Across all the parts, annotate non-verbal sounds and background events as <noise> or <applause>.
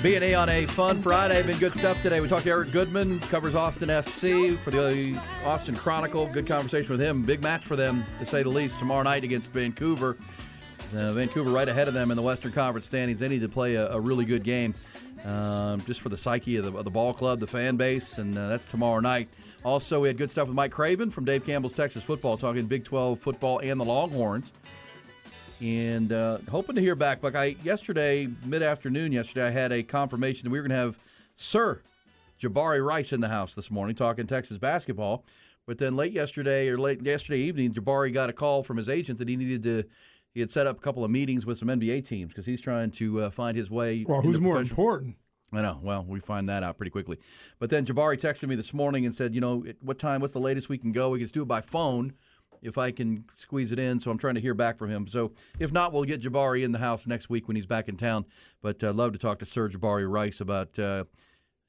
B&E on a fun Friday. Been good stuff today. We talked to Eric Goodman, covers Austin FC for the Austin Chronicle. Good conversation with him. Big match for them, to say the least, tomorrow night against Vancouver. Uh, Vancouver right ahead of them in the Western Conference standings. They need to play a, a really good game um, just for the psyche of the, of the, ball club, the fan base, and uh, that's tomorrow night. Also, we had good stuff with Mike Craven from Dave Campbell's Texas Football, talking Big 12 football and the Longhorns and uh, hoping to hear back. Like I yesterday, mid afternoon yesterday, I had a confirmation that we were going to have Sir Jabari Rice in the house this morning talking Texas basketball. But then late yesterday or late yesterday evening, Jabari got a call from his agent that he needed to. He had set up a couple of meetings with some NBA teams because he's trying to uh, find his way. Well, who's more important? I know. Well, we find that out pretty quickly. But then Jabari texted me this morning and said, you know, what time? What's the latest we can go? We can do it by phone if I can squeeze it in. So I'm trying to hear back from him. So if not, we'll get Jabari in the house next week when he's back in town. But I'd uh, love to talk to Sir'Jabari Rice about uh,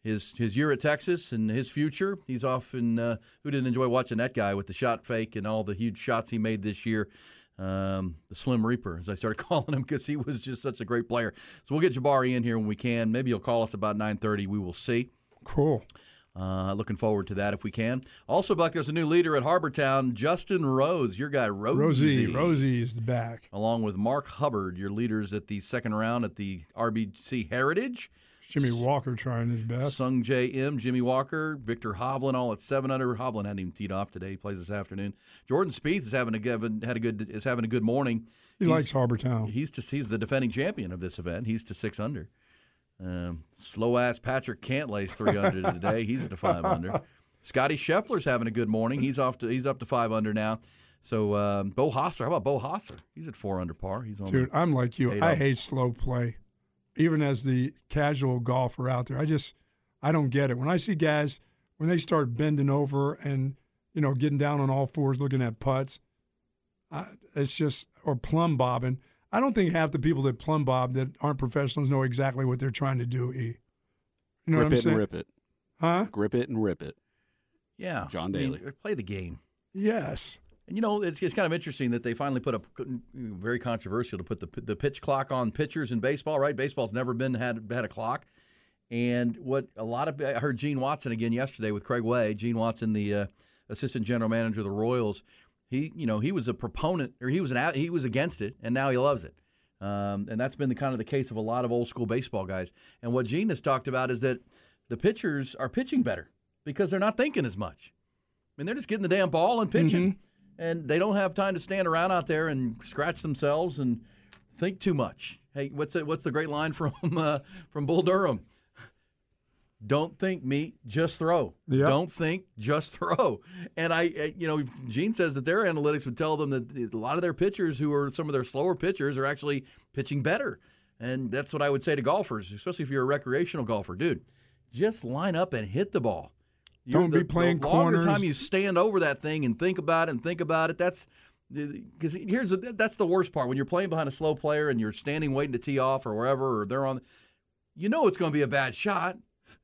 his his year at Texas and his future. He's off in uh, who didn't enjoy watching that guy with the shot fake and all the huge shots he made this year. Um, the Slim Reaper, as I started <laughs> calling him, because he was just such a great player. So we'll get Jabari in here when we can. Maybe he'll call us about 9:30. We will see. Cool. Uh, looking forward to that if we can. Also, Buck, there's a new leader at Harbour Town, Justin Rose, your guy Rosie. Rosie, Rosie is back. Along with Mark Hubbard, your leaders at the second round at the RBC Heritage. Jimmy Walker trying his best. Sungjae Im, Jimmy Walker, Viktor Hovland, all at seven under. Hovland hadn't even teed off today. He plays this afternoon. Jordan Spieth is having a good, had a good is having a good morning. He he's, likes Harbour Town. He's to, he's the defending champion of this event. He's to six under. Um, slow ass Patrick Cantlay's three under <laughs> today. He's to five under. Scotty Scheffler's having a good morning. He's off to he's up to five under now. So um, Beau Hossler, how about Beau Hossler? He's at four under par. He's on. Dude, I'm like you. I hate slow play, even as the casual golfer out there. I just I don't get it when I see guys when they start bending over and you know getting down on all fours looking at putts. I, it's just or plumb bobbing. I don't think half the people that plumb bob that aren't professionals know exactly what they're trying to do. E. You know Grip what I'm it saying? and rip it. Huh? Grip it and rip it. Yeah, John I mean, Daly. play the game. Yes. And you know, it's, it's kind of interesting that they finally put up very controversial to put the the pitch clock on pitchers in baseball. Right, baseball's never been had had a clock. And what a lot of I heard Gene Watson again yesterday with Craig Way. Gene Watson, the uh, assistant general manager of the Royals, he you know he was a proponent or he was an he was against it, and now he loves it. Um, and that's been the kind of the case of a lot of old school baseball guys. And what Gene has talked about is that the pitchers are pitching better because they're not thinking as much. I mean, they're just getting the damn ball and pitching, Mm-hmm. and they don't have time to stand around out there and scratch themselves and think too much. Hey, what's the, what's the great line <laughs> from uh, from Bull Durham? Don't think, meat, just throw. Yep. Don't think, just <laughs> throw. And I, you know, Gene says that their analytics would tell them that a lot of their pitchers, who are some of their slower pitchers, are actually pitching better. And that's what I would say to golfers, especially if you're a recreational golfer, dude. Just line up and hit the ball. You're Don't the, be playing the longer corners. time you stand over that thing and think about it and think about it. That's because here's the, that's the worst part when you're playing behind a slow player and you're standing waiting to tee off or wherever or they're on. You know it's going to be a bad shot,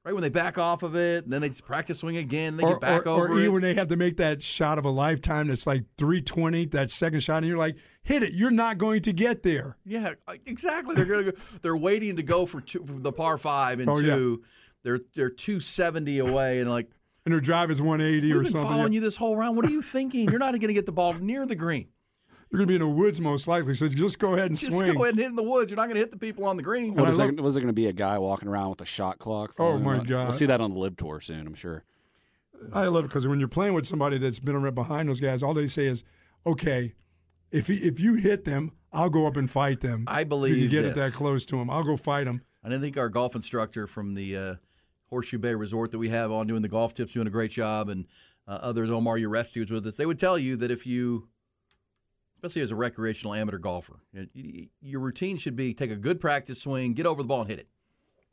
right? When they back off of it, and then they practice swing again, they or, get back or, over or it. even when they have to make that shot of a lifetime that's like 320, that second shot, and you're like, hit it. You're not going to get there. Yeah, uh, exactly. They're gonna go, they're waiting to go for, two, for the par five and Oh, yeah. two, they're they're 270 away, and like and her drive is 180 we've or been something. following you this whole round. What are you thinking? You're not going to get the ball near the green. You're going to be in the woods most likely, so just go ahead and Just swing. go ahead and hit in the woods. You're not going to hit the people on the green. And What I is love- there, was there going to be a guy walking around with a shot clock? Oh, my him? God. We'll see that on the LIV Tour soon, I'm sure. I love it because when you're playing with somebody that's been right behind those guys, all they say is, "Okay, if he, if you hit them, I'll go up and fight them. I believe you believe get it that close to them, I'll go fight them." I didn't think our golf instructor from the uh, Horseshoe Bay Resort that we have on doing the golf tips doing a great job, and uh, others, Omar Uresti was with us. They would tell you that if you, especially as a recreational amateur golfer, your routine should be take a good practice swing, get over the ball and hit it.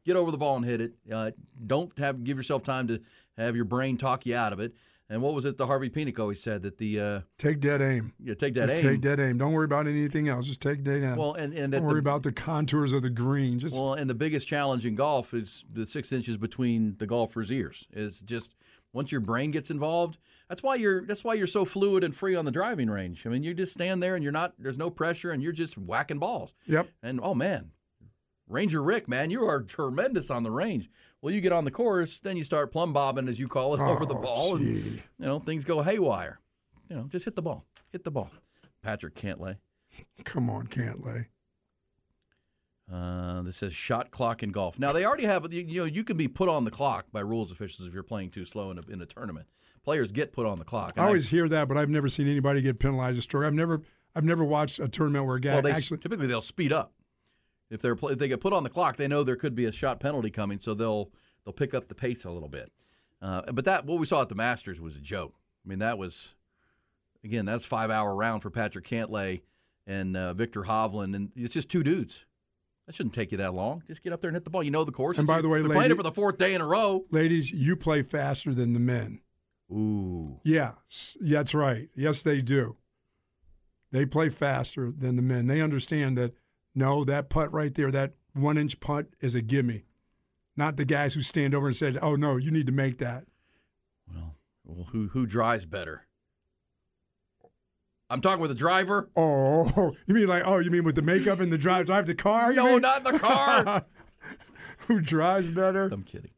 Get over the ball and hit it. Uh, don't have give yourself time to have your brain talk you out of it. And what was it? The Harvey Penick always said that the uh, Take dead aim. you take that just aim. take dead aim. Don't worry about anything else. Just take dead aim. Well, and and Don't worry the, about the contours of the green. Just Well, and the biggest challenge in golf is the six inches between the golfer's ears. Is just once your brain gets involved. That's why you're. That's why you're so fluid and free on the driving range. I mean, you just stand there and you're not. There's no pressure and you're just whacking balls. yep. And oh man, Ranger Rick, man, you are tremendous on the range. Well, you get on the course, then you start plumb bobbing as you call it over the Oh, ball, and you know things go haywire. You know, just hit the ball. Hit the ball. Patrick Cantlay. Come on, can't lay. Uh, this says shot clock in golf. Now they already have you, you know you can be put on the clock by rules officials if you're playing too slow in a, in a tournament. Players get put on the clock. I always hear that, but I've never seen anybody get penalized a stroke. I've never, I've never watched a tournament where a guy well, they actually. typically they'll speed up if they're if they get put on the clock. They know there could be a shot penalty coming, so they'll they'll pick up the pace a little bit. Uh, but that what we saw at the Masters was a joke. I mean that was again that's five hour round for Patrick Cantlay and uh, Viktor Hovland, and it's just two dudes. That shouldn't take you that long. Just get up there and hit the ball. You know the course. And by the way, they're playing it for the fourth day in a row. Ladies, you play faster than the men. Ooh. Yeah, that's right. Yes, they do. They play faster than the men. They understand that. No, that putt right there, that one inch putt is a gimme. Not the guys who stand over and said, "Oh no, you need to make that." Well, well, who who drives better? I'm talking with the driver. Oh, <laughs> you mean like, oh, you mean with the makeup and the drive, drive the car? No, mean? not the car. <laughs> who drives better? I'm kidding.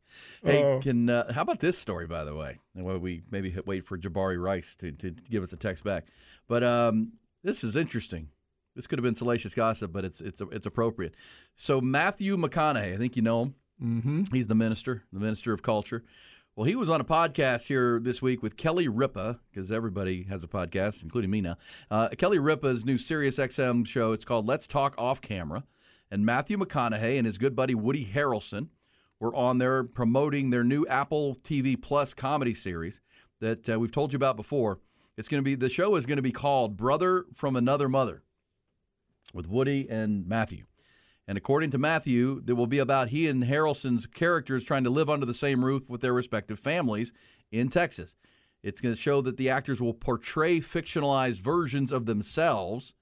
Hey, Oh. can uh, how about this story by the way? And while we maybe wait for Jabari Rice to, to give us a text back, but um, this is interesting. This could have been salacious gossip, but it's it's it's appropriate. So Matthew McConaughey, I think you know him. Mm-hmm. He's the minister, the minister of culture. Well, he was on a podcast here this week with Kelly Ripa, because everybody has a podcast, including me now. Uh, Kelly Ripa's new Sirius XM show. It's called Let's Talk Off Camera. And Matthew McConaughey and his good buddy Woody Harrelson were on there promoting their new Apple TV Plus comedy series that uh, we've told you about before. It's going to be the show is going to be called Brother from Another Mother with Woody and Matthew. And according to Matthew, it will be about he and Harrelson's characters trying to live under the same roof with their respective families in Texas. It's going to show that the actors will portray fictionalized versions of themselves.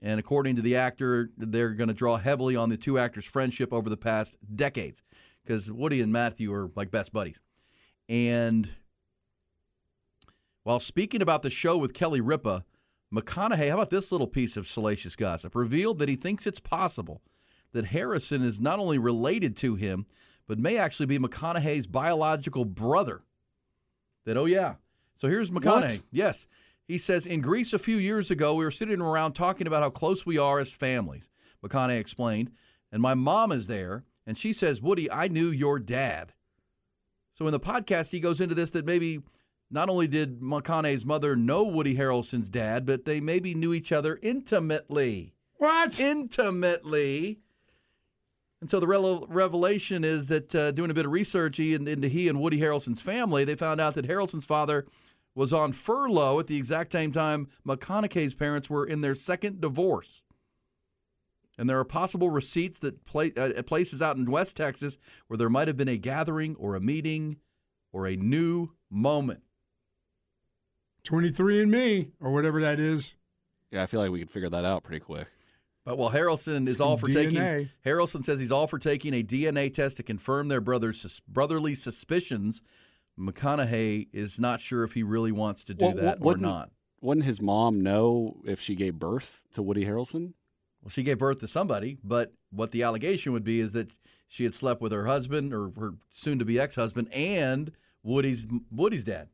And according to the actor, they're going to draw heavily on the two actors' friendship over the past decades because Woody and Matthew are like best buddies. And while speaking about the show with Kelly Ripa, McConaughey, how about this little piece of salacious gossip? Revealed that he thinks it's possible that Harrelson is not only related to him, but may actually be McConaughey's biological brother. That, oh, yeah. So here's McConaughey. What? Yes. He says, In Greece a few years ago, we were sitting around talking about how close we are as families. McConaughey explained. And my mom is there, and she says, Woody, I knew your dad. So in the podcast, he goes into this that maybe not only did McConaughey's mother know Woody Harrelson's dad, but they maybe knew each other intimately. What? Intimately. And so the rele- revelation is that uh, doing a bit of research he- into he and Woody Harrelson's family, they found out that Harrelson's father was on furlough at the exact same time McConaughey's parents were in their second divorce. And there are possible receipts that pla- uh, places out in West Texas where there might have been a gathering or a meeting or a new moment. 23 and me, or whatever that is. Yeah, I feel like we could figure that out pretty quick. But while Harrelson is all for taking, Harrelson says he's all for taking a DNA test to confirm their brother's sus- brotherly suspicions. McConaughey is not sure if he really wants to do Well, that or not. Wouldn't his mom know if she gave birth to Woody Harrelson? Well, she gave birth to somebody, but what the allegation would be is that she had slept with her husband or her soon-to-be ex-husband and Woody's Woody's dad.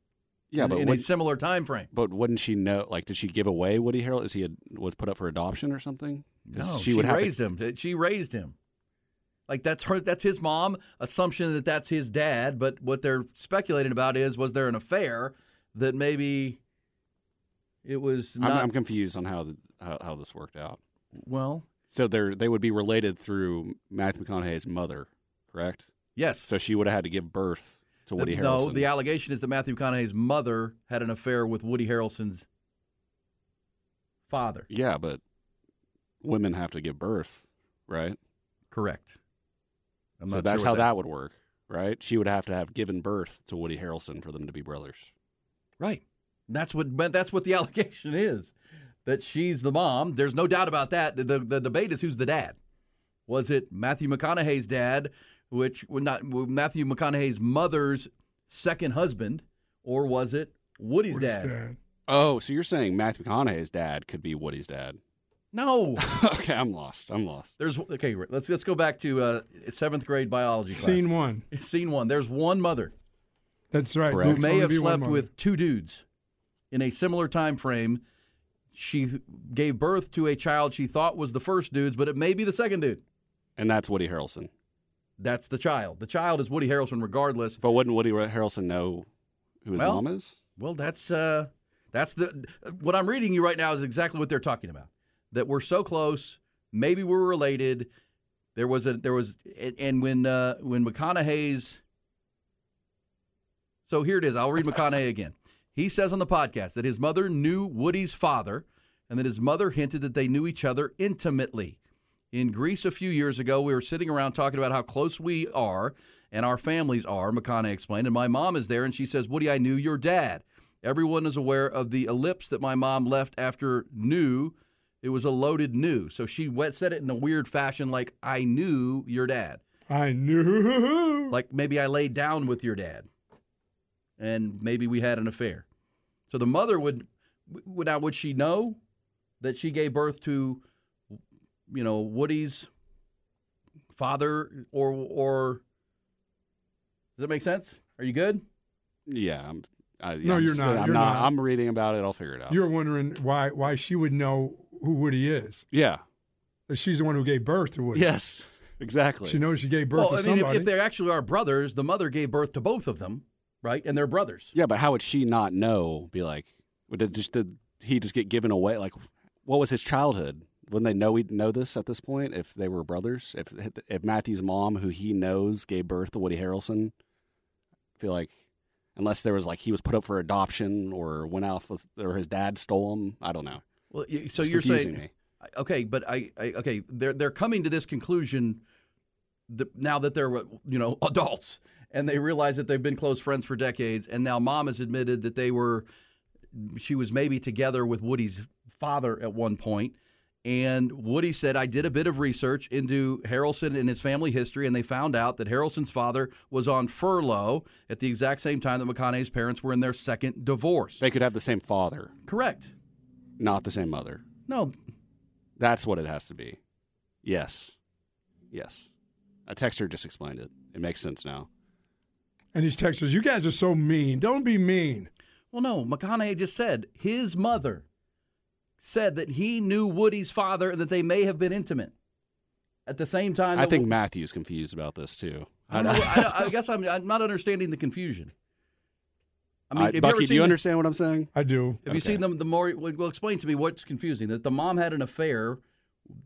Yeah, in, but in would, a similar time frame. but wouldn't she know? Like, did she give away Woody Harrelson? Is he a, was put up for adoption or something? No, she she, would have to- raised him. She raised him. Like that's her. That's his mom. Assumption that that's his dad. But what they're speculating about is was there an affair that maybe it was I'm, I'm confused on how, the, how how this worked out. Well. So they're they would be related through Matthew McConaughey's mother, correct? Yes. So she would have had to give birth to Woody no, Harrelson. the allegation is that Matthew McConaughey's mother had an affair with Woody Harrelson's father. yeah, but women have to give birth, right? Correct. I'm so that's sure how what that would work, right? She would have to have given birth to Woody Harrelson for them to be brothers. Right. That's what but that's what the <laughs> allegation is. That she's the mom. There's no doubt about that. The, the, the debate is who's the dad. Was it Matthew McConaughey's dad, which well, not Matthew McConaughey's mother's second husband, or was it Woody's, Woody's dad? dad. Oh, so you're saying Matthew McConaughey's dad could be Woody's dad? No. <laughs> okay, I'm lost. I'm lost. There's okay. Let's let's go back to uh, seventh grade biology class. Scene one. Scene one. There's one mother That's right. Correct. who may have slept with two dudes in a similar time frame. She gave birth to a child she thought was the first dude's, but it may be the second dude. And that's Woody Harrelson. That's the child. The child is Woody Harrelson, regardless. But wouldn't Woody Harrelson know who his Well- mom is? Well, that's uh, that's the what I'm reading you right now is exactly what they're talking about. That we're so close, maybe we're related. There was a there was and- when uh, when McConaughey's so here it is. I'll read McConaughey again. He says on the podcast that his mother knew Woody's father, and that his mother hinted that they knew each other intimately. In Greece a few years ago, we were sitting around talking about how close we are and our families are, McConaughey explained. And my mom is there, and she says, Woody, I knew your dad. Everyone is aware of the ellipse that my mom left after knew. It was a loaded knew. So she said it in a weird fashion, like, I knew your dad. I knew. Like maybe I laid down with your dad, and maybe we had an affair. So the mother would, would now would she know that she gave birth to, you know, Woody's father, or or does that make sense? Are you good? Yeah. I'm, I, No, I'm you're still- not. I'm You're not. not. I'm reading about it. I'll figure it out. You're wondering why why she would know who Woody is. yeah. She's the one who gave birth to Woody. Yes. <laughs> Exactly. She knows she gave birth well, to I mean, if, somebody. if they actually are brothers, the mother gave birth to both of them, right? And they're brothers. Yeah, but how would she not know? Be like, would it just did he just get given away? Like, what was his childhood? Wouldn't they know he'd know this at this point if they were brothers? If if Matthew's mom, who he knows, gave birth to Woody Harrelson, I feel like unless there was like he was put up for adoption or went off with or his dad stole him, I don't know. Well, you- so It's you're saying me. okay, but I, I okay, they're they're coming to this conclusion that now that they're you know adults and they realize that they've been close friends for decades, and now mom has admitted that they were she was maybe together with Woody's father at one point. And Woody said, I did a bit of research into Harrelson and his family history, and they found out that Harrelson's father was on furlough at the exact same time that McConaughey's parents were in their second divorce. They could have the same father, Correct. not the same mother. No, That's what it has to be. Yes. Yes. A texter just explained it. It makes sense now. And these texters, you guys are so mean. Don't be mean. Well, no, McConaughey just said his mother said that he knew Woody's father and that they may have been intimate. At the same time, I think Wo- Matthew's confused about this too. I, don't know, I, I guess I'm, I'm not understanding the confusion. I mean, I- have you Bucky, do you the- understand what I'm saying? I do. Have you Okay. seen them? The more well, well, explain to me what's confusing. That the mom had an affair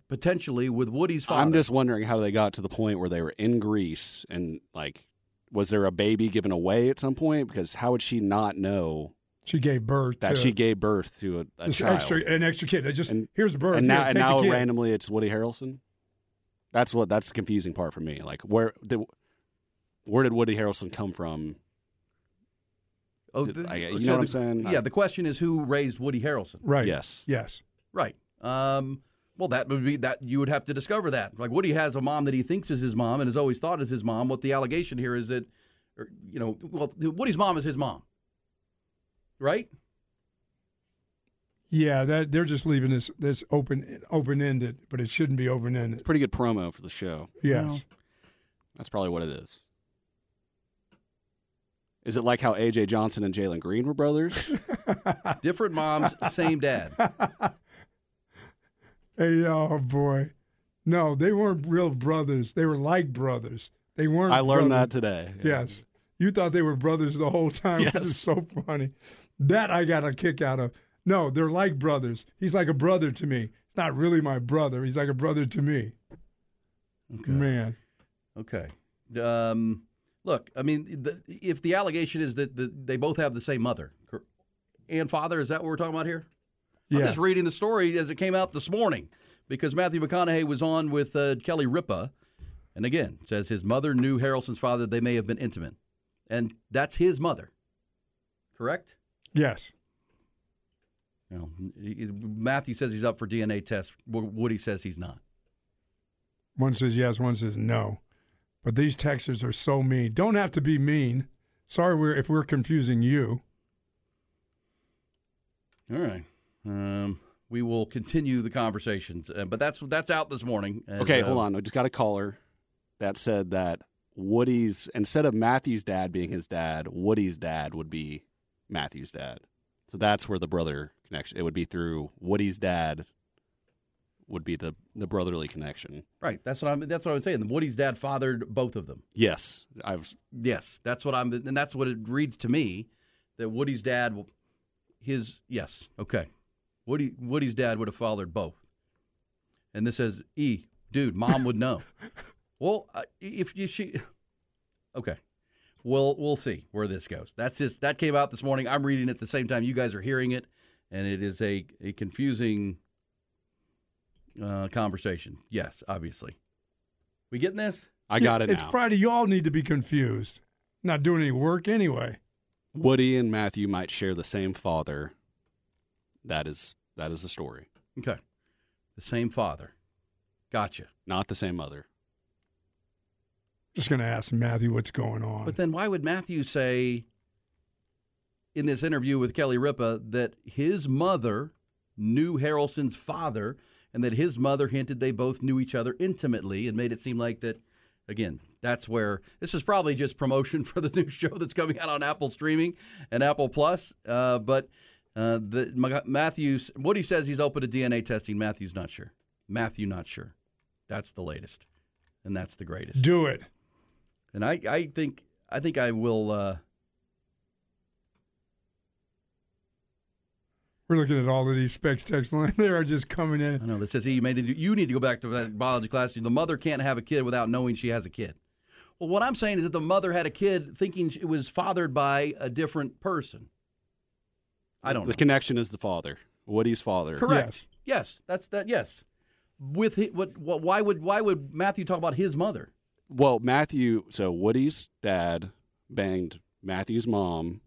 potentially with Woody's father. I'm just wondering how they got to the point where they were in Greece and like, was there a baby given away at some point? Because how would she not know She gave birth that to she gave birth to a, a child? extra an extra kid. They just And- here's the birth. and now, Here, and now randomly it's Woody Harrelson. That's what that's the confusing part for me. Like where did where did Woody Harrelson come from? Oh, the- I- you so know what I'm saying? Yeah. I- The question is who raised Woody Harrelson. Right. Yes. Yes. Right. Um, well, that would be that you would have to discover that. Like Woody has a mom that he thinks is his mom and has always thought is his mom. What the allegation here is that, or, you know, well, Woody's mom is his mom, right? Yeah, that they're just leaving this this open open ended, but it shouldn't be open ended. Pretty good promo for the show. Yes. Well, That's probably what it is. Is it like how AJ Johnson and Jalen Green were brothers? <laughs> Different moms, same dad. <laughs> Hey, oh boy. No, they weren't real brothers. They were like brothers. They weren't. I learned brothers. that today. Yes. You thought they were brothers the whole time, which Yes. is so funny. That I got a kick out of. No, they're like brothers. He's like a brother to me. He's not really my brother. He's like a brother to me. Okay. Man. Okay. Um, look, I mean, the, if the allegation is that the, they both have the same mother and father, is that what we're talking about here? I'm just reading the story as it came out this morning because Matthew McConaughey was on with uh, Kelly Ripa, and again says his mother knew Harrelson's father. They may have been intimate, and that's his mother, correct? Yes. You know, he- he- Matthew says he's up for DNA test. Wo- Woody says he's not. One says yes, one says no. But these texters are so mean. Don't have to be mean. Sorry we're, if we're confusing you. All right. Um, we will continue the conversations, uh, but that's that's out this morning. Okay, uh, hold on. I just got a caller that said that Woody's instead of Matthew's dad being his dad, Woody's dad would be Matthew's dad. So that's where the brother connection. It would be through Woody's dad. Would be the the brotherly connection. Right. That's what I'm. That's what I was saying. Woody's dad fathered both of them. Yes, I've Yes, that's what I'm, and that's what it reads to me. That Woody's dad, his yes, okay. Woody Woody's dad would have fathered both. And this says, "E, dude, mom would know." <laughs> well, uh, if you she, okay. Well, we'll see where this goes. That's just that came out this morning. I'm reading it at the same time you guys are hearing it, and it is a a confusing uh, conversation. Yes, obviously. We getting this? I got it It's now. Friday. You all need to be confused. Not doing any work anyway. Woody and Matthew might share the same father. That is that is the story. Okay. The same father. Gotcha. Not the same mother. Just going to ask Matthew what's going on. But then why would Matthew say in this interview with Kelly Ripa that his mother knew Harrelson's father and that his mother hinted they both knew each other intimately and made it seem like that again that's where this is probably just promotion <laughs> for the new show that's coming out on Apple streaming and Apple Plus uh, but uh, the Matthews what he says he's open to DNA testing Matthew's not sure Matthew not sure that's the latest and that's the greatest Do it. and I, I think I think I will. Uh, We're looking at all of these specs text lines. <laughs> They are just coming in. I know that says "Hey, you made it. You need to go back to that biology class. The mother can't have a kid without knowing she has a kid. Well, what I'm saying is that the mother had a kid thinking it was fathered by a different person. I don't The know. connection is the father. Woody's father. Correct. Yes. Yes. that's that. Yes. With hi- what, what? Why would why would Matthew talk about his mother? Well, Matthew. So Woody's dad banged Matthew's mom,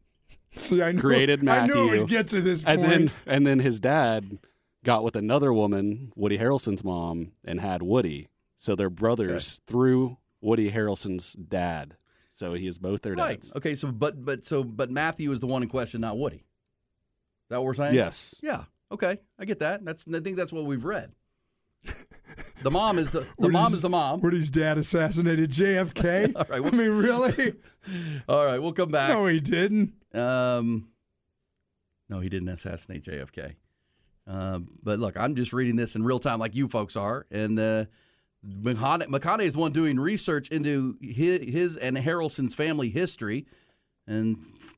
See, I knew, Created Matthew. I knew it Matthew. would get to this point. and then and then his dad got with another woman, Woody Harrelson's mom, and had Woody. So they're brothers through Woody Harrelson's dad. So he is both their Right. dads. Okay. So, but but so but Matthew is the one in question, not Woody. That what we're saying? Yes. Yeah. Okay. I get that. That's I think that's what we've read. <laughs> The mom is the the mom is the mom. Woody's dad assassinated JFK. <laughs> All right, I well- mean, really? <laughs> All right, we'll come back. no, he didn't. Um, no, he didn't assassinate JFK. Um, but look, I'm just reading this in real time, like you folks are, and uh, McConaughey, McConaughey is the one doing research into his, his and Harrelson's family history and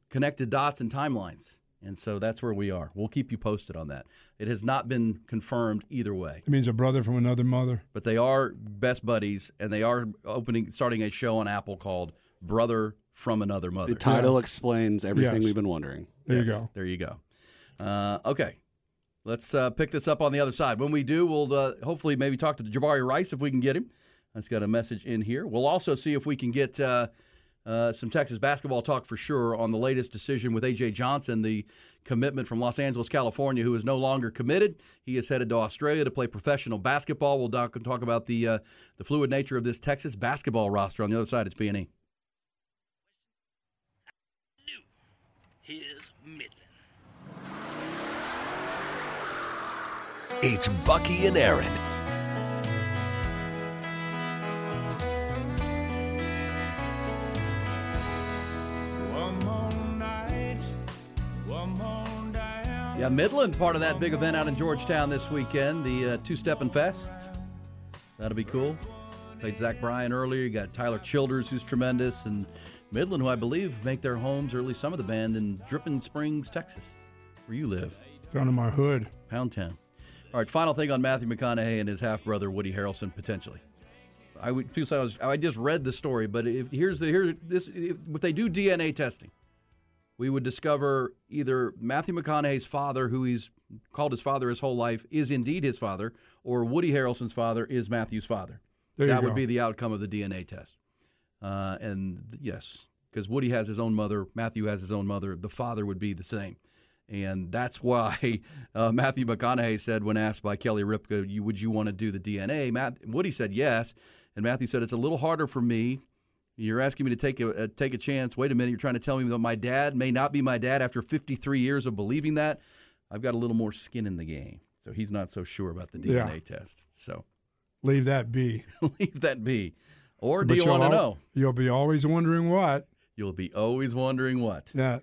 connected dots and timelines. And so that's where we are. We'll keep you posted on that. It has not been confirmed either way, It means a brother from another mother. but they are best buddies, and they are opening, starting a show on Apple called Brother from Another Mother. The title explains everything Yes. we've been wondering. There you go. There you go. Uh, okay. Let's uh, pick this up on the other side. When we do, we'll uh, hopefully maybe talk to Jabari Rice if we can get him. That's got a message in here. We'll also see if we can get uh, some Texas basketball talk for sure on the latest decision with A.J. Johnson, the commitment from Los Angeles, California, who is no longer committed. He is headed to Australia to play professional basketball. We'll talk, talk about the uh, the fluid nature of this Texas basketball roster. On the other side, it's E. B&E. Here's Midland. It's Bucky and Aaron. Yeah, Midland, part of that big event out in Georgetown this weekend, the uh, Two Step Inn Fest. That'll be cool. Played Zach Bryan earlier. You got Tyler Childers, who's tremendous, and Midland, who I believe make their homes, or at least some of the band, in Dripping Springs, Texas, where you live. Down in my hood. Pound Town. All right, final thing on Matthew McConaughey and his half brother Woody Harrelson potentially. I would I, was, I just read the story, but if here's the here this if, if they do DNA testing, we would discover either Matthew McConaughey's father, who he's called his father his whole life, is indeed his father, or Woody Harrelson's father is Matthew's father. There that would be the outcome of the DNA test. Uh, and yes, because Woody has his own mother, Matthew has his own mother. The father would be the same. And that's why <laughs> uh, Matthew McConaughey said, when asked by Kelly Ripka, you, would you want to do the DNA? Matt, Woody said yes. And Matthew said, it's a little harder for me. You're asking me to take a, uh, take a chance. Wait a minute. You're trying to tell me that my dad may not be my dad after 53 years of believing that. I've got a little more skin in the game. So he's not so sure about the Yeah. DNA test. So Leave that be. <laughs> leave that be. Or do But you you'll want to know? You'll be always wondering what. You'll be always wondering what. Yeah.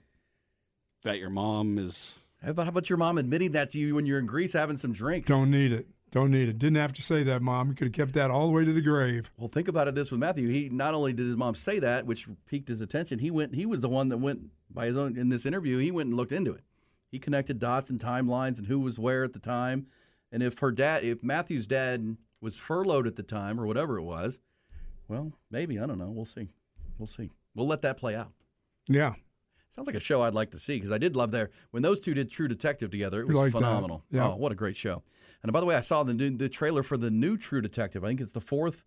That your mom is. How about, how about your mom admitting that to you when you're in Greece having some drinks? Don't need it. Don't need it. Didn't have to say that, Mom. You could have kept that all the way to the grave. Well, think about it this with Matthew. He not only did his mom say that, which piqued his attention, he went. He was the one that went by his own in this interview. He went and looked into it. He connected dots and timelines and who was where at the time. And if her dad, if Matthew's dad was furloughed at the time or whatever it was, well, maybe I don't know. We'll see. We'll see. We'll let that play out. Yeah. Sounds like a show I'd like to see because I did love their when those two did True Detective together. It was like that. phenomenal. Yeah. Oh, what a great show! And by the way, I saw the new, the trailer for the new True Detective. I think it's the fourth.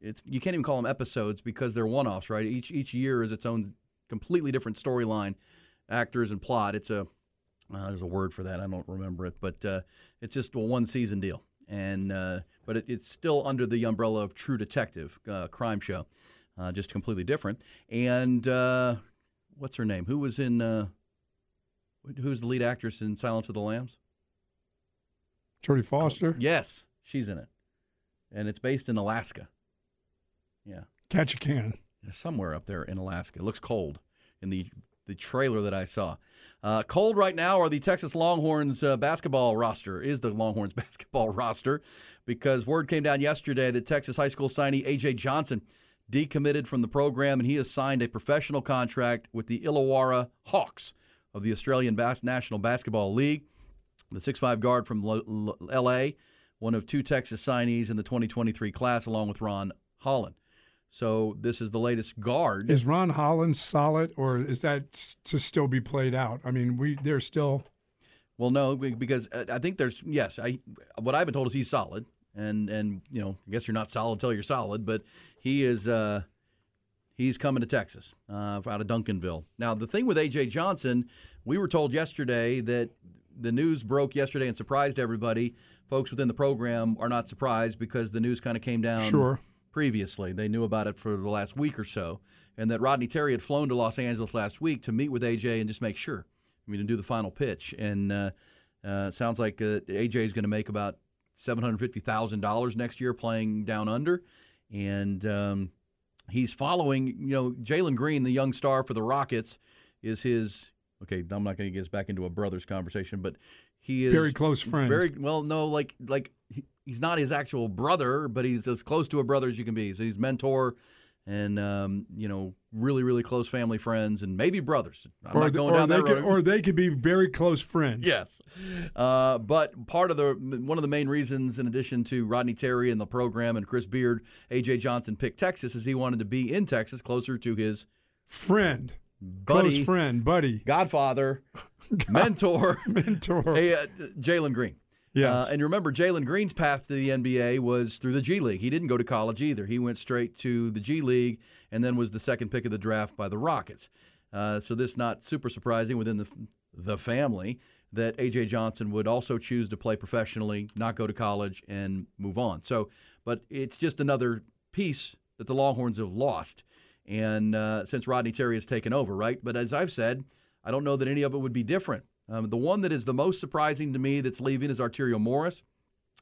It's you can't even call them episodes because they're one-offs, right? Each each year is its own completely different storyline, actors and plot. It's a uh, there's a word for that. I don't remember it, but uh, it's just a one season deal. And uh, but it, it's still under the umbrella of True Detective uh, crime show, uh, just completely different. And uh, what's her name? Who was in? Who's the lead actress in Silence of the Lambs? Jodie Foster. Yes, she's in it, and it's based in Alaska. Yeah, Ketchikan. somewhere up there in Alaska. It looks cold in the the trailer that I saw. Uh, cold right now are the Texas Longhorns uh, basketball roster. Is the Longhorns <laughs> basketball roster because word came down yesterday that Texas high school signee AJ Johnson decommitted from the program and he has signed a professional contract with the Illawarra Hawks of the Australian Bas- National Basketball League. The 6'5 guard from LA, one of two Texas signees in the 2023 class, along with Ron Holland. So this is the latest guard. Is Ron Holland solid, or is that to still be played out? I mean, we they're still. Well, no, because uh, I think there's yes. I what I've been told is he's solid, and and you know, I guess you're not solid until you're solid, but he is. Uh, he's coming to Texas uh, out of Duncanville. Now, the thing with AJ Johnson, we were told yesterday that the news broke yesterday and surprised everybody. Folks within the program are not surprised because the news kind of came down Sure. previously. They knew about it for the last week or so, and that Rodney Terry had flown to Los Angeles last week to meet with AJ and just make sure. I mean, to do the final pitch. And uh, uh, sounds like uh, AJ is going to make about seven hundred fifty thousand dollars next year playing down under, and um, he's following. You know, Jalen Green, the young star for the Rockets, is his. Okay, I'm not going to get us back into a brothers conversation, but he is Very close friend. Very well, no, like like he, he's not his actual brother, but he's as close to a brother as you can be. So he's mentor, and um, you know, really really close family friends, and maybe brothers. I'm or, not going or down that could, road. or they could be very close friends. Yes, uh, but part of the one of the main reasons, in addition to Rodney Terry and the program and Chris Beard, AJ Johnson picked Texas, is he wanted to be in Texas, closer to his Friend, buddy, close friend, buddy, godfather, <laughs> mentor, <laughs> mentor. hey, uh, Jalen Green. Yeah, Uh, and remember, Jalen Green's path to the NBA was through the G League. He didn't go to college either. He went straight to the G League and then was the second pick of the draft by the Rockets. Uh, so this not super surprising within the the family that AJ Johnson would also choose to play professionally, not go to college, and move on. So, but it's just another piece that the Longhorns have lost, and uh, since Rodney Terry has taken over, right? But as I've said, I don't know that any of it would be different. Um, the one that is the most surprising to me that's leaving is Arterio Morris.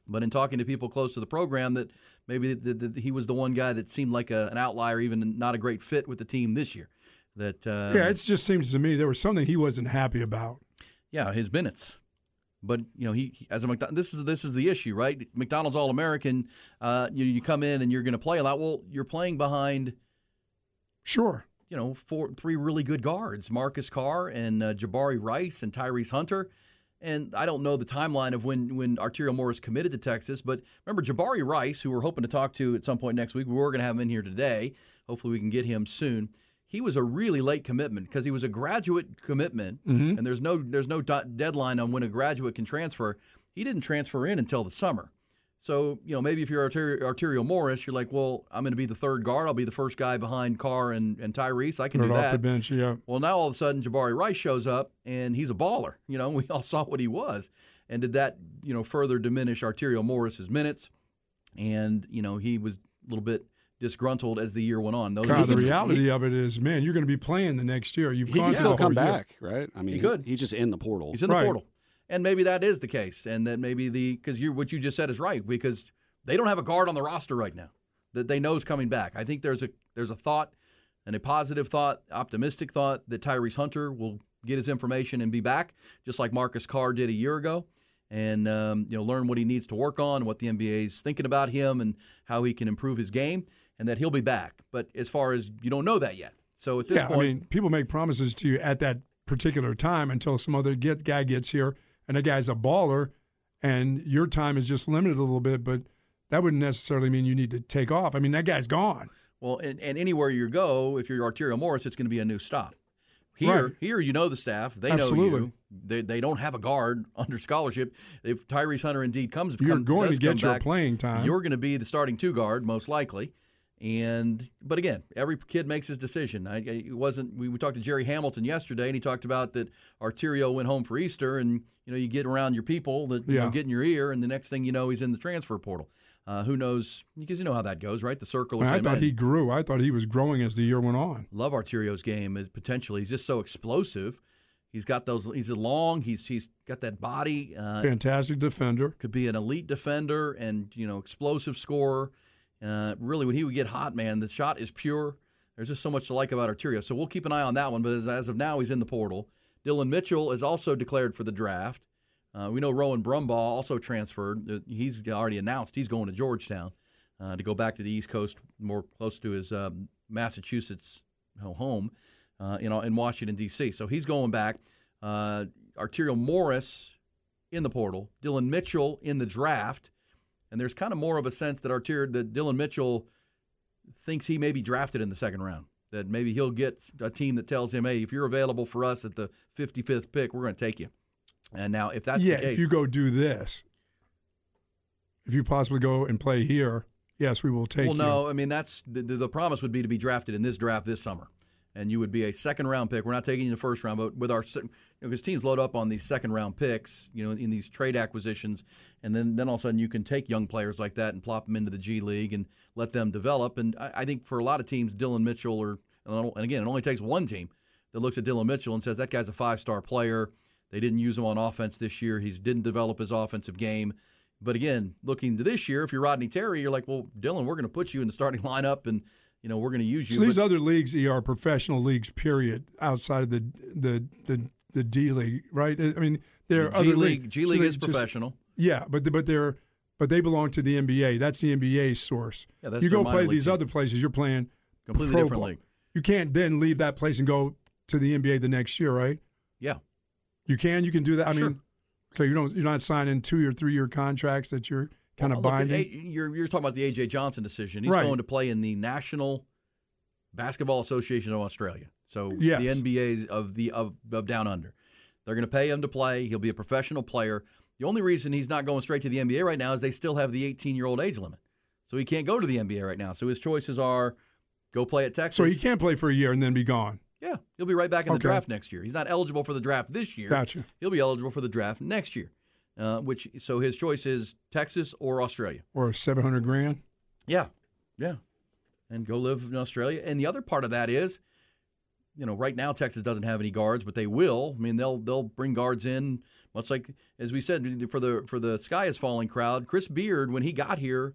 But in talking to people close to the program, that maybe the, the, he was the one guy that seemed like a, an outlier, even not a great fit with the team this year. That uh, yeah, it just seems to me there was something he wasn't happy about. yeah, his minutes. But you know, he he- as a McDonald, this is this is the issue, right? McDonald's All American. Uh, you you come in and you're going to play a lot. Well, you're playing behind Sure. you know, four, three really good guards, Marcus Carr and uh, Jabari Rice and Tyrese Hunter. And I don't know the timeline of when, when Arterio Morris committed to Texas, but remember Jabari Rice, who we're hoping to talk to at some point next week. We were going to have him in here today. Hopefully, we can get him soon. He was a really late commitment because he was a graduate commitment, and there's no there's no deadline on when a graduate can transfer. He didn't transfer in until the summer. So, you know, maybe if you're Arterio, Arterio Morris, you're like, well, I'm going to be the third guard. I'll be the first guy behind Carr and, and Tyrese. I can Right do off that. the bench, yeah. Well, now all of a sudden, Jabari Rice shows up and he's a baller. You know, <laughs> we all saw what he was. And did that, you know, further diminish Arterio Morris's minutes? And, you know, he was a little bit disgruntled as the year went on. Those God, the the- reality of it is, man, you're going to be playing the next year. You've He gone can still the whole come year. back, right? I mean, He could. He's just in the portal. He's in the Right. portal, and maybe that is the case, and that maybe the because you what you just said is right because they don't have a guard on the roster right now that they know is coming back. I think there's a there's a thought and a positive thought, optimistic thought that Tyrese Hunter will get his information and be back, just like Marcus Carr did a year ago, and um, you know learn what he needs to work on, what the NBA is thinking about him, and how he can improve his game, and that he'll be back. But as far as you don't know that yet, so at this Yeah, point, I mean, people make promises to you at that particular time until some other get, guy gets here, and the guy's a baller, and your time is just limited a little bit. But that wouldn't necessarily mean you need to take off. I mean, that guy's gone. Well, and, and anywhere you go, if you're Arterio Morris, it's going to be a new stop. Here, Right. here, you know the staff. They know you. They, they don't have a guard <laughs> under scholarship. If Tyrese Hunter indeed comes, You're come- going to get your back, playing time. You're going to be the starting two guard most likely. And but again, every kid makes his decision. I, it wasn't. We, we talked to Jerry Hamilton yesterday, and he talked about that Arterio went home for Easter, and you know you get around your people that you know, Yeah. get in your ear, and the next thing you know, he's in the transfer portal. Uh, who knows? Because you know how that goes, right? The circle. of I, mean, I same thought he grew. I thought he was growing as the year went on. love Arterio's game is potentially he's just so explosive. He's got those. He's long. He's he's got that body. Uh, Fantastic defender. could be an elite defender and you know explosive scorer. Uh, really, when he would get hot, man, the shot is pure. There's just so much to like about Arterio. So we'll keep an eye on that one. But as, as of now, he's in the portal. Dillon Mitchell is also declared for the draft. Uh, we know Rowan Brumbaugh also transferred. Uh, He's already announced he's going to Georgetown uh, to go back to the East Coast, more close to his um, Massachusetts home uh, in, in Washington, D.C. So he's going back. Uh, Arterio Morris in the portal, Dillon Mitchell in the draft. And there's kind of more of a sense that Arterio, that Dillon Mitchell thinks he may be drafted in the second round. That maybe he'll get a team that tells him, hey, if you're available for us at the 55th pick, we're going to take you. And now, if that's yeah, the case, if you go do this, if you possibly go and play here, yes, we will take well, you. no, I mean that's the, the promise would be to be drafted in this draft this summer, and you would be a second round pick. We're not taking you in the first round, but with our because you know, teams load up on these second round picks, you know, in these trade acquisitions, and then then all of a sudden you can take young players like that and plop them into the G League and let them develop. And I, I think for a lot of teams, Dillon Mitchell or and again, it only takes one team that looks at Dillon Mitchell and says that guy's a five star player. They didn't use him on offense this year. He didn't develop his offensive game. But again, looking to this year, if you're Rodney Terry, you're like, well, Dillon, we're going to put you in the starting <laughs> lineup, and you know we're going to use you. So these other leagues are professional leagues. Period. Outside of the the the, the D League, right? I mean, there are the other G League, leagues. G League So is just- professional. Yeah, but but they're but they belong to the NBA. That's the NBA's source. Yeah, that's you go play these team. other places. You're playing Completely different ball. league. You can't then leave that place and go to the NBA the next year, right? Yeah, You can. You can do that. I Sure. mean, so you don't. You're not signing two or three year contracts that you're kind of Well, binding. A- you're you're talking about the AJ Johnson decision. He's Right. going to play in the National Basketball Association of Australia. So Yes. the NBA of the of, of down under. They're going to pay him to play. He'll be a professional player. The only reason he's not going straight to the NBA right now is they still have the 18 year old age limit, so he can't go to the NBA right now. So his choices are go play at Texas. so he can't play for a year and then be gone. Yeah, he'll be right back in the Okay. draft next year. He's not eligible for the draft this year. Gotcha. He'll be eligible for the draft next year. Uh, which so his choice is Texas or Australia. Or seven hundred grand. Yeah, yeah, and go live in Australia. And the other part of that is, you know, right now Texas doesn't have any guards, but they will. I mean, they'll they'll bring guards in, much like as we said for the for the sky is falling crowd. Chris Beard, when he got here,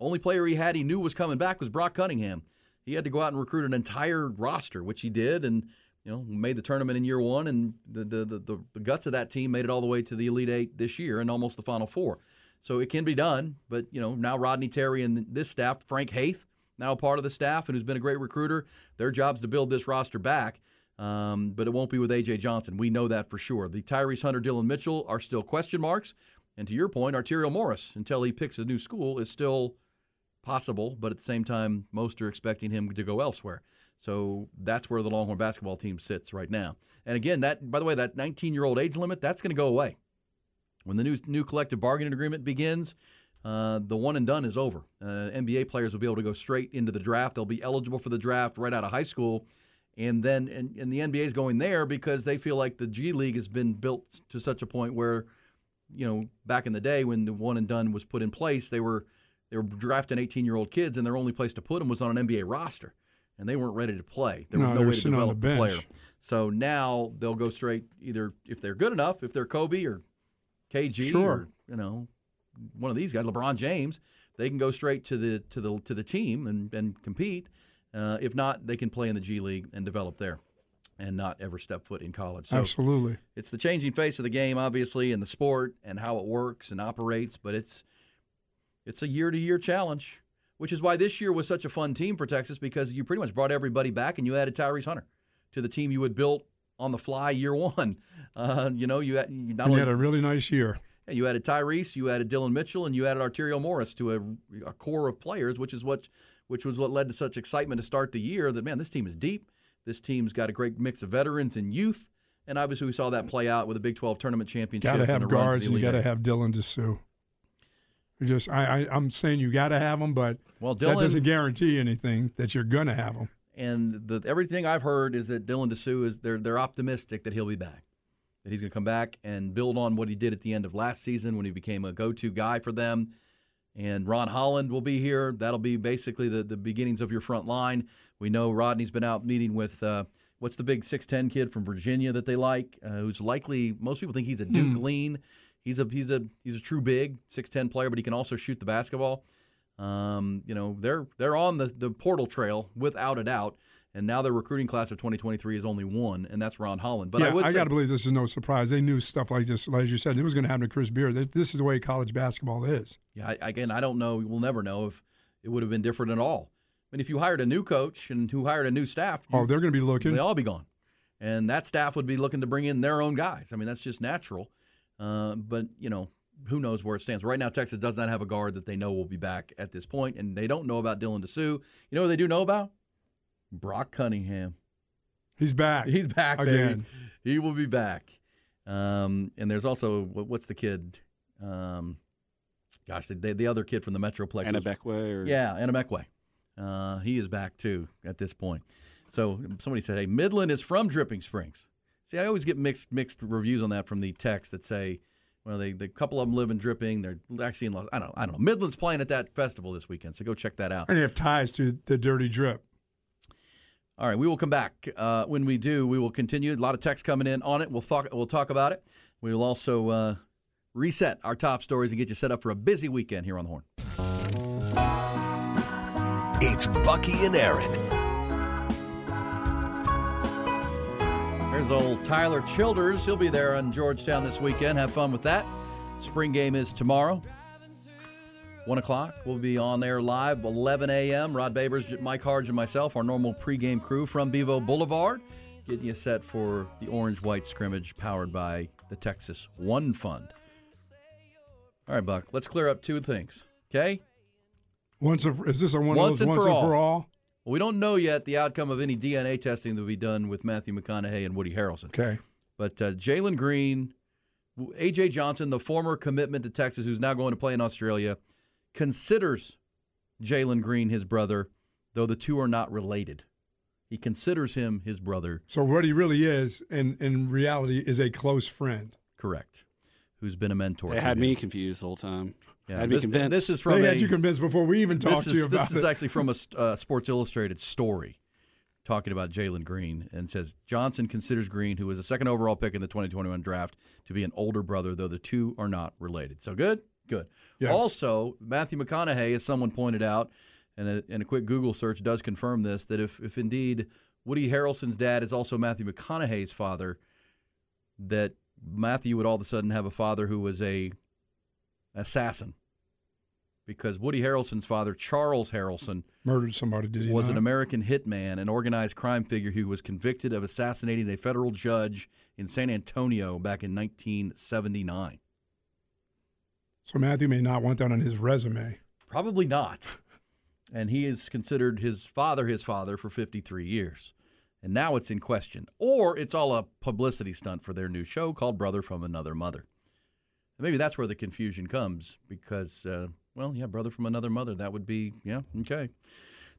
only player he had he knew was coming back was Brock Cunningham. He had to go out and recruit an entire roster, which he did, and you know, made the tournament in year one, and the, the, the, the guts of that team made it all the way to the Elite Eight this year and almost the Final Four. So it can be done. But, you know, now Rodney Terry and this staff, Frank Haith, now part of the staff and who's been a great recruiter, their job's to build this roster back. Um, but it won't be with A.J. Johnson. We know that for sure. The Tyrese Hunter, Dillon Mitchell are still question marks. And to your point, Arterio Morris, until he picks a new school, is still possible. But at the same time, most are expecting him to go elsewhere. So that's where the Longhorn basketball team sits right now. And again, that by the way, that 19 year old age limit that's going to go away when the new new collective bargaining agreement begins. Uh, the one and done is over. Uh, NBA players will be able to go straight into the draft. They'll be eligible for the draft right out of high school, and then and, and the NBA is going there because they feel like the G League has been built to such a point where, you know, back in the day when the one and done was put in place, they were they were drafting 18 year old kids, and their only place to put them was on an NBA roster and they weren't ready to play. There was No, no, way to develop the the player. So now they'll go straight either if they're good enough, if they're Kobe or KG Sure. or you know one of these guys, LeBron James, they can go straight to the to the to the team and and compete. Uh, if not, they can play in the G League and develop there, and not ever step foot in college. So Absolutely. it's the changing face of the game, obviously, and the sport and how it works and operates. But it's it's a year to year challenge, which is why this year was such a fun team for Texas because you pretty much brought everybody back and you added Tyrese Hunter to the team you had built on the fly year <laughs> one. Uh, you know, you, had, you not only you had a really nice year. yeah, you added Tyrese, you added Dillon Mitchell, and you added Arterio Morris to a, a core of players, which is what which was what led to such excitement to start the year. That man, this team is deep. This team's got a great mix of veterans and youth, and obviously we saw that play out with the Big 12 tournament championship. Got to have a run to guards, and you got to have Dylan Disu. Just, I, I, I'm saying you got to have them, but Well, that doesn't guarantee anything that you're going to have them. and the, everything I've heard is that Dylan Disu is they're they're optimistic that he'll be back, that he's going to come back and build on what he did at the end of last season when he became a go-to guy for them. And Ron Holland will be here. That'll be basically the, the beginnings of your front line. We know Rodney's been out meeting with uh, what's the big 6'10 kid from Virginia that they like, uh, who's likely most people think he's a Duke lean. He's a he's a he's a true big 6'10 player, but he can also shoot the basketball. Um, you know, they're they're on the, the portal trail without a doubt. And now their recruiting class of 2023 is only one, and that's Ron Holland. But yeah, I would say, got to believe this is no surprise. They knew stuff like this, like as you said, it was going to happen to Chris Beard. This- is the way college basketball is. Yeah, I, again, I don't know. We'll never know if it would have been different at all. I mean, if you hired a new coach and who hired a new staff, Oh, you- they're going to be looking. they'd all be gone, and that staff would be looking to bring in their own guys. I mean, that's just natural. Uh, but you know, who knows where it stands right now? Texas does not have a guard that they know will be back at this point, and they don't know about Dylan Disu. You know what they do know about? Brock Cunningham. He's back. He's back baby. Again. He will be back. Um, and there's also what- what's the kid? Um, gosh, the, the other kid from the Metroplex. Anna was- Beckway or Yeah, Anamekwe. Uh, he is back too at this point. So somebody said, "Hey, Midland is from Dripping Springs." See, I always get mixed mixed reviews on that from the text that say, "Well, they the couple of them live in Dripping. They're actually in Los. I don't know. I don't know. Midland's playing at that festival this weekend, so go check that out." And they have ties to the dirty drip. All right, we will come back. Uh, when we do, we will continue. A lot of text coming in on it. We'll talk. We'll talk about it. We will also uh, reset our top stories and get you set up for a busy weekend here on the Horn. It's Bucky and Aaron. There's old Tyler Childers. He'll be there in Georgetown this weekend. Have fun with that. Spring game is tomorrow. One o'clock. We'll be on there live, 11 a.m. Rod Babers, Mike Harge, and myself, our normal pregame crew from Bevo Boulevard, getting you set for the orange-white scrimmage powered by the Texas One Fund. All right, Buck. Let's clear up two things. Okay. Once a, is this a one Once of those and once and for all? Well, we don't know yet the outcome of any DNA testing that will be done with Matthew McConaughey and Woody Harrelson. Okay. But uh, Jalen Green, A.J. Johnson, the former commitment to Texas, who's now going to play in Australia, considers Jalen Green his brother, though the two are not related. He considers him his brother, So what he really is, in in reality, is a close friend. correct, who's been a mentor. They had him. me confused the whole time. Yeah, had me this, convinced. This is from they a, had you convinced before we even talked this to you is, about this it. is actually from a uh, Sports Illustrated story talking about Jalen Green and says Johnson considers Green, who was a second overall pick in the 2021 draft, to be an older brother, though the two are not related. So good, good. Yes. Also, Matthew McConaughey, as someone pointed out, and a, and a quick Google search does confirm this, that if, if indeed Woody Harrelson's dad is also Matthew McConaughey's father. That Matthew would all of a sudden have a father who was a assassin, because Woody Harrelson's father, Charles Harrelson, Murdered somebody, did he was not? an American hitman, an organized crime figure who was convicted of assassinating a federal judge in San Antonio back in 1979. So Matthew may not want that on his resume. Probably not. And he is considered his father his father for 53 years. And now it's in question. Or it's all a publicity stunt for their new show called Brother from Another Mother. And maybe that's where the confusion comes because, uh, well, yeah, Brother from Another Mother. That would be, yeah, okay.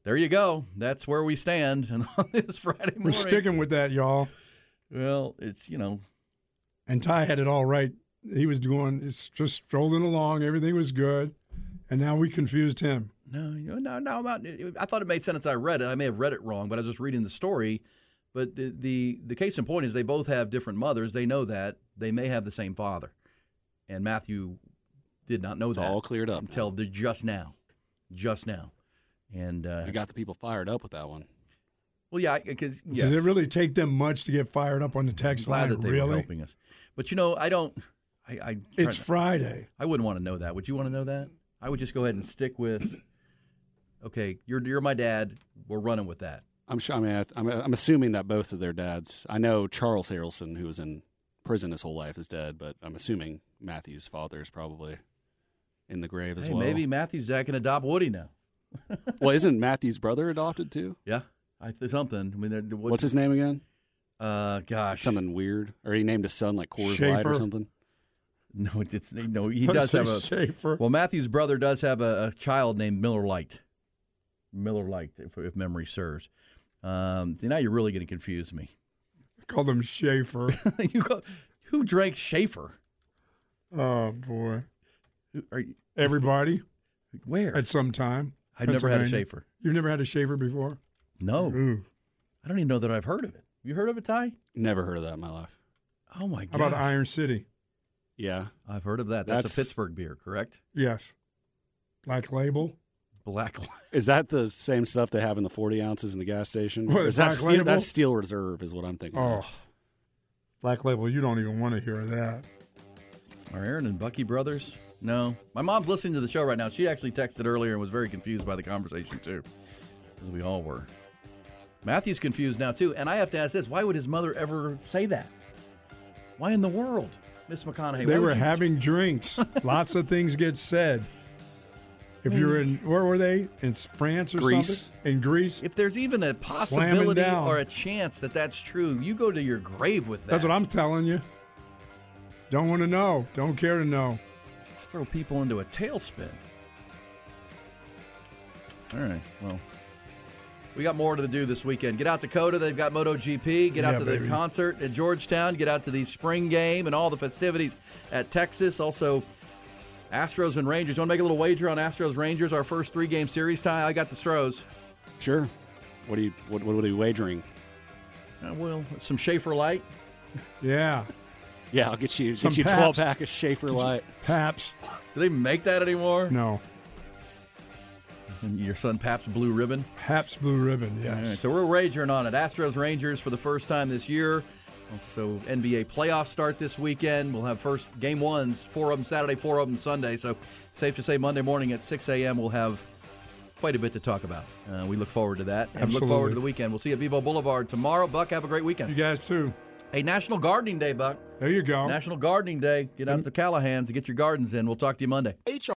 There you go. That's where we stand and <laughs> on this Friday morning. We're sticking with that, y'all. Well, it's, you know, And Ty had it all right. He was doing, it's just strolling along. Everything was good. And now we confused him. No, no, no, no. About, I thought it made sense. I read it. I may have read it wrong, but I was just reading the story. But the, the the case in point is they both have different mothers. They know that they may have the same father, and Matthew did not know It's that all cleared up until the just now, just now. And uh, You got the people fired up with that one. well, yeah, because Does it really take them much to get fired up on the text glad line? that they were helping us. But you know, I don't. I, I It's Friday. I wouldn't want to know that. Would you want to know that? I would just go ahead and stick with. Okay, you're you're my dad. We're running with that. I'm sure. I mean, I, I'm, I'm assuming that both of their dads. I know Charles Harrelson, who was in prison his whole life, is dead, but I'm assuming Matthew's father is probably in the grave as Hey, well. maybe Matthew's dad can adopt Woody now. <laughs> well, isn't Matthew's brother adopted too? Yeah, I th- something. I mean, what- What's his name again? Uh, gosh, Something weird, or he named his son like Coors Light or something. no, it's no. He I'd does say have a. Schaefer. Well, Matthew's brother does have a, a child named Miller Light. Miller Light, if, if memory serves. Um, now you're really going to confuse me. Called him Schaefer. <laughs> you go, who drank Schaefer? oh, boy. Who- Are you, Everybody where? at some time. I've never had a Schaefer. You've never had a Schaefer before? No, Ooh. I don't even know that I've heard of it. You heard of it, Ty? Never heard of that in my life. Oh my How god! about Iron City? Yeah, I've heard of that. That's, That's- a Pittsburgh beer, correct? Yes. Black Label? Black. <laughs> is that the same stuff they have in the 40 ounces in the gas station? What, Or is that Black steel, that's Steel Reserve? Is what I'm thinking. Oh. of. Black Label, you don't even want to hear that. Are Aaron and Bucky brothers? No. My mom's listening to the show right now. She actually texted earlier and was very confused by the conversation, too, as we all were. Matthew's confused now, too. And I have to ask this why would his mother ever say that? Why in the world, Miss McConaughey? they were having <laughs> drinks. Lots of things get said. If you're in, where were they? In France or Greece. something? In Greece? If there's even a possibility or a chance that that's true, you go to your grave with that. That's what I'm telling you. Don't want to know. Don't care to know. Throw people into a tailspin. All right. Well, we got more to do this weekend. Get out to COTA. They've got MotoGP. Get out Yeah, to baby. the concert at Georgetown. Get out to the spring game and all the festivities at Texas. Also, Astros and Rangers. Want to make a little wager on Astros Rangers? Our first three game series tie. I got the Stros. Sure. What are you? What, what are you wagering? Uh, well, some Schaefer Light. Yeah. Yeah, I'll get you Some get you Pabst. 12 pack of Schaefer Light. Paps? Do they make that anymore? No. And your son Pabst Blue Ribbon. Pabst Blue Ribbon, All yes. right, so we're wagering on it. Astros Rangers for the first time this year. Also, NBA playoffs start this weekend. We'll have first game ones, four of them Saturday, four of them Sunday. So, safe to say, Monday morning at 6 a.m., we'll have quite a bit to talk about. Uh, we look forward to that and look forward to the weekend. We'll see you at Bevo Boulevard tomorrow. Buck, have a great weekend. You guys too. Hey, National Gardening Day, Buck. There you go. National Gardening Day. Get out to Callahan's and get your gardens in. We'll talk to you Monday.